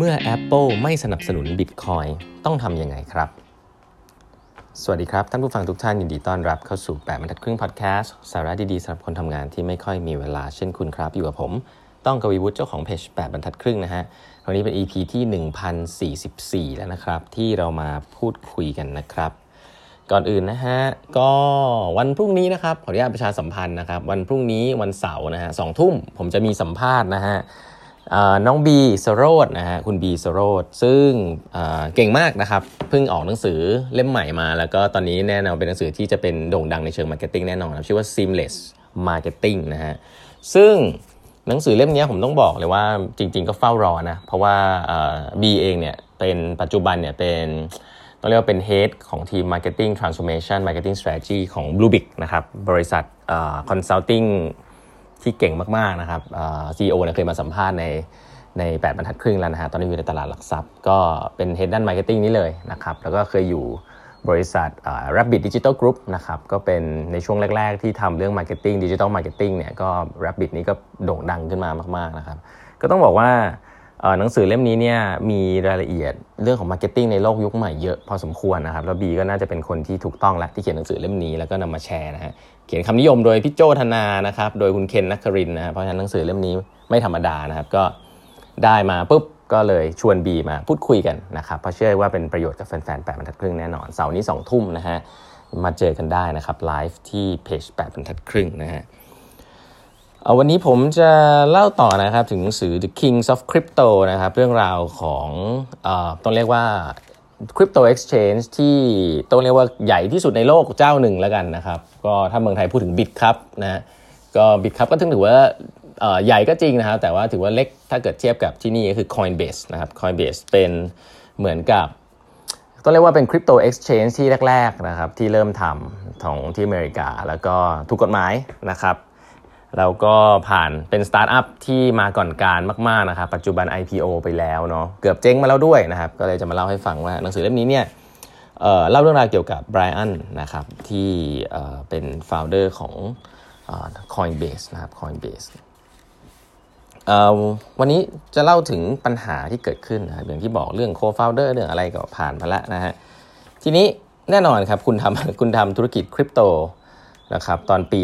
เมื่อ Apple ไม่สนับสนุน Bitcoin ต้องทำยังไงครับ สวัสดีครับ ท่านผู้ฟังทุกท่านยินดีต้อนรับเข้าสู่ 8บรรทัดครึ่งพอดแคสต์สาระดีๆสำหรับคนทำงานที่ไม่ค่อยมีเวลาเช่นคุณครับ อยู่กับผม ต้องกวีวุฒิเจ้าของเพจ8บรรทัดครึ่งนะฮะวันนี้เป็น EP ที่ 1044 แล้วนะครับ ที่เรามาพูดคุยกันนะครับ ก่อนอื่นนะฮะก็วันพรุ่งนี้นะครับขออนุญาตประชาสัมพันธ์นะครับ วันพรุ่งนี้วันเสาร์นะฮะสองทุ่มผมจะมีสัมภาษณ์นะฮะ น้องบีสโรดนะฮะคุณบีสโรดซึ่งเก่งมากนะครับเพิ่งออกหนังสือเล่มใหม่มา แล้วก็ตอนนี้แน่นอนเป็นหนังสือที่จะเป็นโด่งดังในเชิง marketing แน่นอนชื่อว่า seamless marketing นะฮะซึ่งหนังสือเล่มนี้ผมต้องบอกเลยว่าจริง ๆ ก็เฝ้ารอนะ เพราะว่าบีเองเนี่ยเป็นปัจจุบันเนี่ยเป็นต้องเรียกว่าเป็น head ของทีม marketing transformation marketing strategy ของ Bluebik นะครับบริษัท consulting ที่เก่งมากๆนะครับซีอีโอเนี่ยเคยมาสัมภาษณ์ในใน 8บรรทัดครึ่งแล้วนะฮะตอนนี้อยู่ในตลาดหลักทรัพย์ ก็เป็น head ด้าน marketing นี่เลยนะครับ แล้วก็เคยอยู่บริษัท Rabbit Digital Group นะครับ ก็เป็นในช่วงแรก ๆ ที่ทำเรื่อง marketing digital marketing เนี่ยก็ Rabbit นี้ก็โด่งดังขึ้นมามาก ๆ นะครับ ก็ต้องบอกว่า หนังสือเล่มนี้เนี่ยมีรายละเอียดเรื่องของ marketing ในโลกยุคใหม่เยอะพอสมควรนะครับแล้วบีก็น่าจะเป็นคนที่ถูกต้องและที่เขียนหนังสือเล่มนี้แล้วก็นำมาแชร์นะฮะเขียนคำนิยมโดยพี่โจ้ธนานะครับโดยคุณเคนนักครินนะเพราะฉะนั้นหนังสือเล่มนี้ไม่ธรรมดานะครับก็ได้มาปุ๊บก็เลยชวนบีมาพูดคุยกันนะครับเพราะเชื่อว่าเป็นประโยชน์กับแฟนๆแปดบรรทัดครึ่งแน่นอนเสาร์นี้สองทุ่มนะฮะมาเจอกันได้นะครับไลฟ์ที่เพจแปดบรรทัดครึ่งนะฮะ วันนี้ผมจะเล่าต่อนะครับถึงหนังสือ The Kings of Crypto นะครับเรื่องราวของต้องเรียกว่าคริปโตเอ็กซ์ชแนนที่ต้องเรียกว่าใหญ่ที่สุดในโลกเจ้าหนึ่งแล้วกันนะครับก็ถ้าเมืองไทยพูดถึง Bitkub นะก็ Bitkub ก็ถึงถือว่าใหญ่ก็จริงนะครับ แต่ว่าถือว่าเล็กถ้าเกิดเทียบกับที่นี่ก็คือ Coinbase นะครับ Coinbase เป็นเหมือนกับต้องเรียกว่าเป็นคริปโตเอ็กซ์ชแนนที่แรก ๆ นะครับ ที่เริ่มทำของที่อเมริกา แล้วก็ถูกกฎหมายนะครับ แล้วก็ผ่านเป็นสตาร์ทอัพที่มาก่อนการมากๆนะครับปัจจุบัน IPO ไปแล้วเนาะเกือบเจ๊งมาแล้วด้วยนะครับ ก็เลยจะมาเล่าให้ฟังว่าหนังสือเล่มนี้เนี่ยเล่าเรื่องราวเกี่ยวกับไบรอันนะครับที่เป็น founder ของ Coinbase นะครับ Coinbase วันนี้จะเล่าถึงปัญหาที่เกิดขึ้นนะครับอย่างที่บอกเรื่อง co-founder เรื่องอะไรก็ผ่านมาแล้วนะฮะทีนี้แน่นอนครับคุณทำคุณทำธุรกิจคริปโต นะครับตอนปี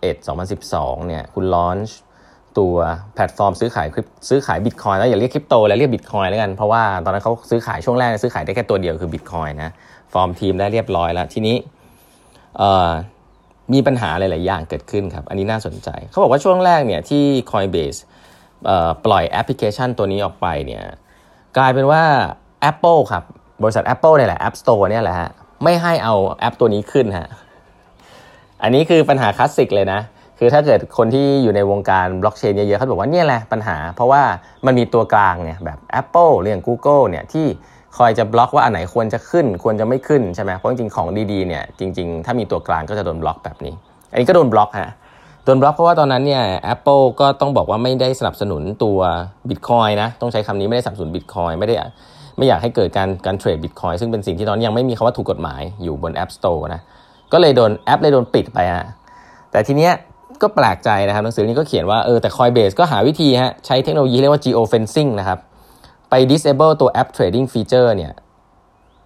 2011-2012 เนี่ยคุณ launch ตัวแพลตฟอร์มซื้อขายคริปซื้อขายบิตคอยน์แล้วอย่าเรียกคริปโตแล้วเรียกบิตคอยน์แล้วกัน เพราะว่าตอนนั้นเขาซื้อขายช่วงแรกซื้อขายได้แค่ตัวเดียวคือบิตคอยน์นะฟอร์มทีมได้เรียบร้อยแล้ว ทีนี้มีปัญหาหลาย ๆ อย่างเกิดขึ้นครับ อันนี้น่าสนใจ เขาบอกว่าช่วงแรกเนี่ยที่ Coinbase ปล่อยแอปพลิเคชันตัวนี้ออกไปเนี่ยกลายเป็นว่า Apple ครับ บริษัท Apple เนี่ยแหละ App Store เนี่ยแหละฮะไม่ให้เอาแอปตัวนี้ขึ้นฮะ อันนี้คือปัญหาคลาสสิกเลยนะ คือถ้าเกิดคนที่อยู่ในวงการบล็อกเชนเยอะๆเขาบอกว่าเนี่ยแหละปัญหา เพราะว่ามันมีตัวกลางเนี่ยแบบ Apple หรือ Google เนี่ยที่คอยจะบล็อกว่าอันไหนควรจะขึ้น ควรจะไม่ขึ้นใช่ไหมเพราะจริงๆของดีๆเนี่ยจริงๆ ถ้ามีตัวกลางก็จะโดนบล็อกแบบนี้ อันนี้ก็โดนบล็อกฮะโดนบล็อกเพราะว่าตอนนั้นเนี่ย Apple ก็ต้องบอกว่าไม่ได้สนับสนุนตัว Bitcoin นะต้องใช้คำนี้ไม่ได้สนับสนุน Bitcoin ไม่ได้ไม่อยากให้เกิดการการเทรด Bitcoin ซึ่งเป็นสิ่งที่ตอนนี้ยังไม่มีคำว่าถูกกฎหมายอยู่บน App Store นะ ก็เลยโดนแอปเลยโดนปิดไปฮะแต่ทีเนี้ยก็แปลกใจนะครับหนังสือนี้ก็เขียนว่าเออแต่ Coinbase ก็หาวิธีฮะใช้เทคโนโลยีเรียกว่า geo fencing นะครับ ไป disable ตัว app trading feature เนี่ย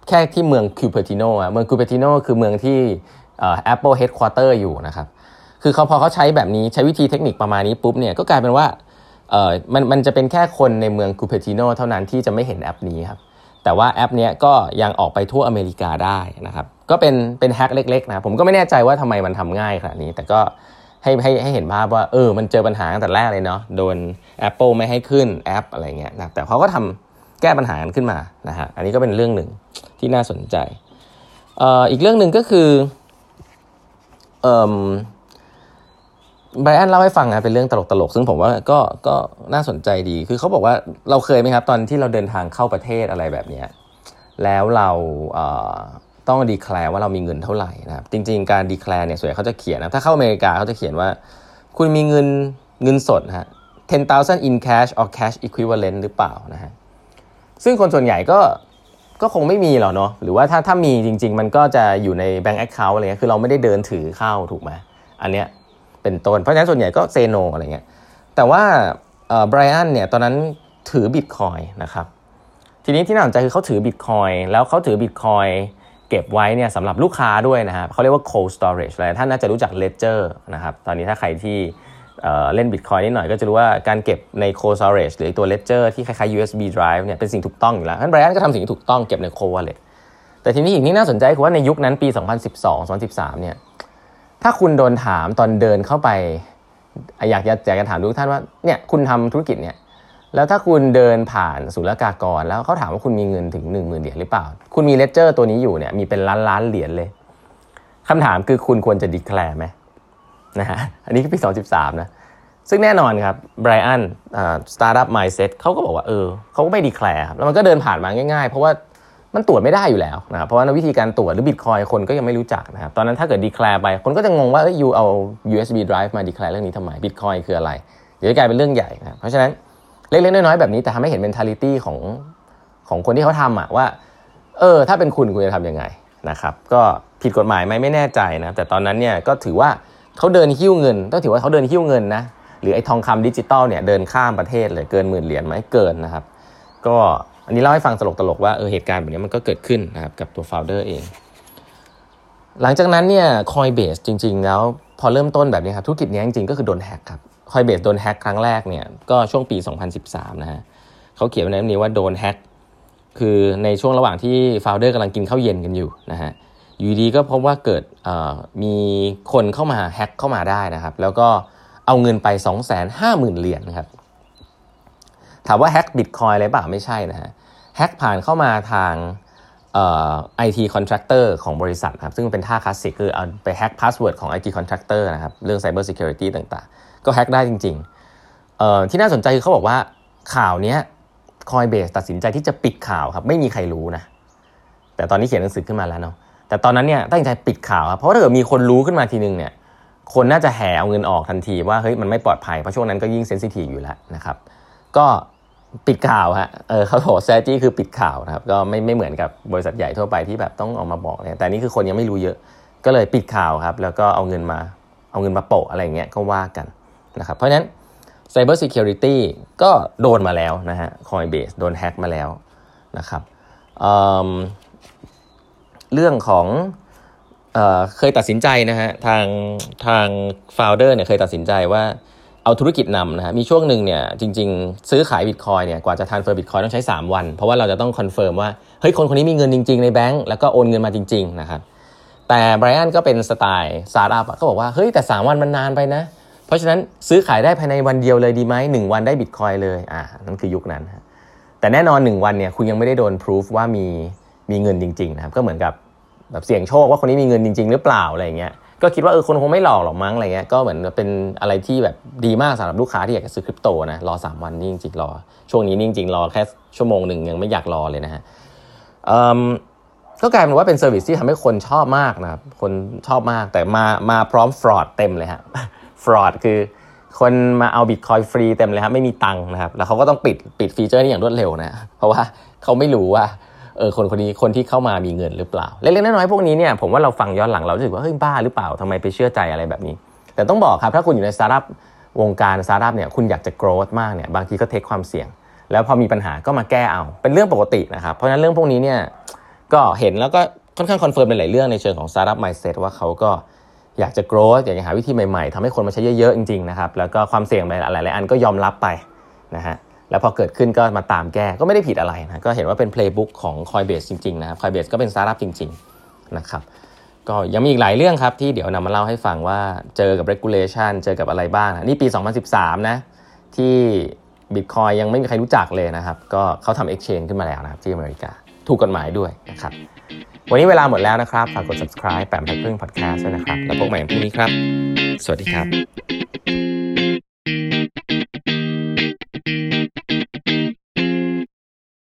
แค่ที่เมือง Cupertino อะเมือง Cupertino คือเมืองที่ Apple headquarter อยู่นะครับ คือเขาพอเขาใช้แบบนี้ใช้วิธีเทคนิคประมาณนี้ปุ๊บเนี่ยก็กลายเป็นว่าเออมันมันจะเป็นแค่คนในเมือง Cupertino เท่านั้นที่จะไม่เห็นแอปนี้ครับแต่ว่าแอปนี้ก็ยังออกไปทั่วอเมริกาได้นะครับ ก็เป็นเป็นแฮกเล็กๆนะผมก็ไม่แน่ใจว่าทำไมมันทำง่ายขนาดนี้ แต่ก็ให้ให้ให้เห็นภาพว่าเออมันเจอปัญหาตั้งแต่แรกเลยเนาะโดน Apple ไม่ให้ขึ้นแอปอะไรเงี้ยนะแต่เขาก็ทำแก้ปัญหากันขึ้นมานะฮะอันนี้ก็เป็นเรื่องหนึ่งที่น่าสนใจเอ่ออีกเรื่องหนึ่งก็คือเอ่อไบรอันเล่าให้ฟังนะเป็นเรื่องตลกตลกซึ่งผมว่าก็ก็น่าสนใจดี คือเขาบอกว่าเราเคยไหมครับ ตอนที่เราเดินทางเข้าประเทศอะไรแบบนี้แล้วเรา ต้องดีแคลร์ว่าเรามีเงินเท่าไหร่นะครับจริง ๆ การดีแคลร์เนี่ยส่วนใหญ่เขาจะเขียนนะถ้าเข้าอเมริกาเขาจะเขียนว่า คุณมีเงินเงินสดฮะ10,000 in cash or cash equivalent หรือเปล่านะฮะซึ่งคนส่วนใหญ่ก็ก็คงไม่มีหรอกเนาะหรือว่าถ้าถ้ามีจริง ๆ มันก็จะอยู่ใน bank account อะไรเงี้ยคือเราไม่ได้เดินถือเข้าถูกไหมอันเนี้ยเป็นต้น เพราะฉะนั้นส่วนใหญ่ก็เซโนอะไรเงี้ยแต่ว่าไบรอันเนี่ยตอนนั้นถือบิตคอยนะครับทีนี้ที่น่าสนใจคือเขาถือบิตคอยแล้วเขาถือบิตคอย เก็บไว้เนี่ยสำหรับลูกค้าด้วยนะครับเขาเรียกว่า cold storage อะไรท่านน่าจะรู้จัก ledger นะครับตอนนี้ถ้าใครที่เล่นบิตคอยนิดหน่อยก็จะรู้ว่าการเก็บใน cold storage หรือตัว ledger ที่คล้ายๆ USB drive เนี่ยเป็นสิ่งถูกต้องอยู่แล้วท่านไบรอันก็ทำสิ่งที่ถูกต้องเก็บใน cold wallet แต่ทีนี้อีกนี่น่าสนใจคือว่าในยุคนั้นปี 2012 2013เนี่ยถ้าคุณโดนถามตอนเดินเข้าไป อยากจะอยากจะถามทุกท่านว่าเนี่ยคุณทำธุรกิจเนี่ย แล้วถ้าคุณเดินผ่านศุลกากร แล้วเขาถามว่าคุณมีเงินถึง 1 0,000 เหรียญหรือเปล่า คุณมีเลเจอร์ตัวนี้อยู่เนี่ยมีเป็นล้านล้านเหรียญเลยคำถามคือคุณควรจะ declare ไหมนะฮะอันนี้คือปี 2013 นะ ซึ่งแน่นอนครับไบรอัน startup mindset เขาก็บอกว่าเออเขาก็ไม่ declare ครับแล้วมันก็เดินผ่านมาง่ายๆ เพราะว่ามันตรวจไม่ได้อยู่แล้วนะครับเพราะว่าวิธีการตรวจหรือบิตคอยน์คนก็ยังไม่รู้จักนะครับตอนนั้นถ้าเกิด declare ไปคนก็จะงงว่าเออยูเอา USB drive มา declare เรื่องนี้ทำไมบิตคอยน์คืออะไร เดี๋ยวจะกลายเป็นเรื่องใหญ่นะเพราะฉะนั้น เล็กๆน้อยๆแบบนี้แต่ทำให้เห็น mentality ของของคนที่เขาทำอะว่า เออ ถ้าเป็นคุณคุณจะทำยังไงนะครับ ก็ผิดกฎหมายไหมไม่แน่ใจนะ แต่ตอนนั้นเนี่ยก็ถือว่าเขาเดินหิ้วเงิน ต้องถือว่าเขาเดินหิ้วเงินนะหรือไอ้ทองคำดิจิตอลเนี่ยเดินข้ามประเทศเลยเกินหมื่นเหรียญไหมเกินนะครับ ก็อันนี้เล่าให้ฟังตลกๆว่าเออเหตุการณ์แบบนี้มันก็เกิดขึ้นนะครับกับตัว founder เอง หลังจากนั้นเนี่ย Coinbase จริง ๆ แล้วพอเริ่มต้นแบบนี้ครับธุรกิจนี้จริงๆก็คือโดนแฮกครับ Coinbase โดนแฮ็กครั้งแรกเนี่ยก็ช่วงปี 2013 นะฮะเขาเขียนไว้ในนี้ว่าโดนแฮ็กคือในช่วงระหว่างที่ founder กำลังกินข้าวเย็นกันอยู่นะฮะอยู่ดีก็พบว่าเกิดมีคนเข้ามาแฮ็กเข้ามาได้นะครับ แล้วก็เอาเงินไป 250,000 เหรียญนะครับถามว่าแฮ็กบิตคอยน์อะไรเปล่าไม่ใช่นะฮะแฮ็กผ่านเข้ามาทาง IT contractor ของบริษัทครับซึ่งเป็นท่าคลาสสิกคือเอาไปแฮ็ก password ของ IT Contractor นะครับเรื่อง Cyber Security ต่างๆ ก็แฮ็กได้จริงๆที่น่าสนใจคือเขาบอกว่าข่าวนี้คอยเบสตัดสินใจที่จะปิดข่าวครับ ไม่มีใครรู้นะ แต่ตอนนี้เขียนหนังสือขึ้นมาแล้วเนาะแต่ตอนนั้นเนี่ยตั้งใจปิดข่าวครับเพราะถ้าเกิดมีคนรู้ขึ้นมาทีนึงเนี่ย คนน่าจะแห่เอาเงินออกทันทีว่าเฮ้ยมันไม่ปลอดภัยเพราะช่วงนั้นก็ยิ่งเซนซิทีฟอยู่แล้วนะครับ ก็ปิดข่าวฮะเออเขาบอกแซจี้คือปิดข่าวนะครับ ก็ไม่ไม่เหมือนกับบริษัทใหญ่ทั่วไปที่แบบต้องออกมาบอกเนี่ยแต่นี่คือคนยังไม่รู้เยอะ ก็เลยปิดข่าวครับ แล้วก็เอาเงินมา เอาเงินมาโปะอะไรเงี้ยก็ว่ากัน นะครับเพราะฉะนั้น Cyber Security ก็โดนมาแล้วนะฮะ Coinbase โดนแฮ็กมาแล้วนะครับเรื่องของเออเคยตัดสินใจนะฮะทางทาง founder เนี่ยเคยตัดสินใจว่าเอาธุรกิจนำนะฮะมีช่วงหนึ่งเนี่ยจริง ๆ ซื้อขายบิตคอยน์เนี่ยกว่าจะ transfer บิตคอยน์ต้องใช้ 3 วัน เพราะว่าเราจะต้อง confirm ว่าเฮ้ยคนคนนี้มีเงินจริง ๆ ในแบงก์แล้วก็โอนเงินมาจริง ๆ นะครับแต่ไบรอันก็เป็นสไตล์สตาร์ทอัพก็บอกว่าเฮ้ยแต่ 3 วันมันนานไปนะ เพราะฉะนั้นซื้อขายได้ภายในวันเดียวเลยดีไหมหนึ่งวันได้บิตคอยน์เลยอ่านั่นคือยุคนั้นแต่แน่นอน 1 วันเนี่ยคุณยังไม่ได้โดนพิสูจน์ว่ามีมีเงินจริงๆนะครับก็เหมือนกับแบบเสี่ยงโชคว่าคนนี้มีเงินจริง ๆ หรือเปล่าอะไรเงี้ยก็คิดว่าเออคนคงไม่หลอกหรอกมั้งอะไรเงี้ยก็เหมือนเป็นอะไรที่แบบดีมากสำหรับลูกค้าที่อยากจะซื้อคริปโตนะรอ 3 วันนี่จริงๆรอ ช่วงนี้นี่จริงๆรอแค่ชั่วโมงหนึ่งยังไม่อยากรอเลยนะฮะก็กลายเป็นว่าเป็น service ที่ทำให้คนชอบมากนะครับคนชอบมากแต่มามาพร้อม fraud เต็มเลยฮะ fraud คือคนมาเอาบิตคอยน์ฟรีเต็มเลยครับไม่มีตังค์นะครับแล้วเขาก็ต้องปิดปิด feature นี้อย่างรวดเร็วนะเพราะว่าเขาไม่รู้ว่าเออคนคนนี้คนที่เข้ามามีเงินหรือเปล่า เล็กๆน้อยๆพวกนี้เนี่ยผมว่าเราฟังย้อนหลังเราจะรู้สึกว่าเฮ้ยบ้าหรือเปล่าทำไมไปเชื่อใจอะไรแบบนี้ แต่ต้องบอกครับถ้าคุณอยู่ในสตาร์ทอัพวงการสตาร์ทอัพเนี่ยคุณอยากจะ grow มากเนี่ยบางทีก็ take ความเสี่ยง แล้วพอมีปัญหาก็มาแก้เอาเป็นเรื่องปกตินะครับเพราะฉะนั้นเรื่องพวกนี้เนี่ยก็เห็นแล้วก็ค่อนข้าง confirm ในหลายเรื่องในเชิงของ startup mindset ว่าเขาก็ อยากจะ grow อยากจะหาวิธีใหม่ๆทำให้คนมาใช้เยอะๆ จริงๆนะครับแล้วก็ความเสี่ยงหลายๆอันก็ยอมรับไปนะฮะแล้วพอเกิดขึ้นก็มาตามแก้ก็ไม่ได้ผิดอะไรนะก็เห็นว่าเป็น playbook ของ Coinbase จริงๆนะครับ Coinbase ก็เป็นสตาร์ทอัพจริงๆนะครับก็ยังมีอีกหลายเรื่องครับที่เดี๋ยวนำมาเล่าให้ฟังว่าเจอกับ regulation เจอกับอะไรบ้างนะนี่ปี 2013 นะที่ Bitcoin ยังไม่มีใครรู้จักเลยนะครับ ก็เขาทำ exchange ขึ้นมาแล้วนะครับที่อเมริกา ถูกกฎหมายด้วยนะครับ วันนี้เวลาหมดแล้วนะครับ ฝากกด subscribe แปมแพ็คครึ่ง podcast ด้วยนะครับ แล้วพบกันใหม่พรุ่งนี้ครับ สวัสดีครับ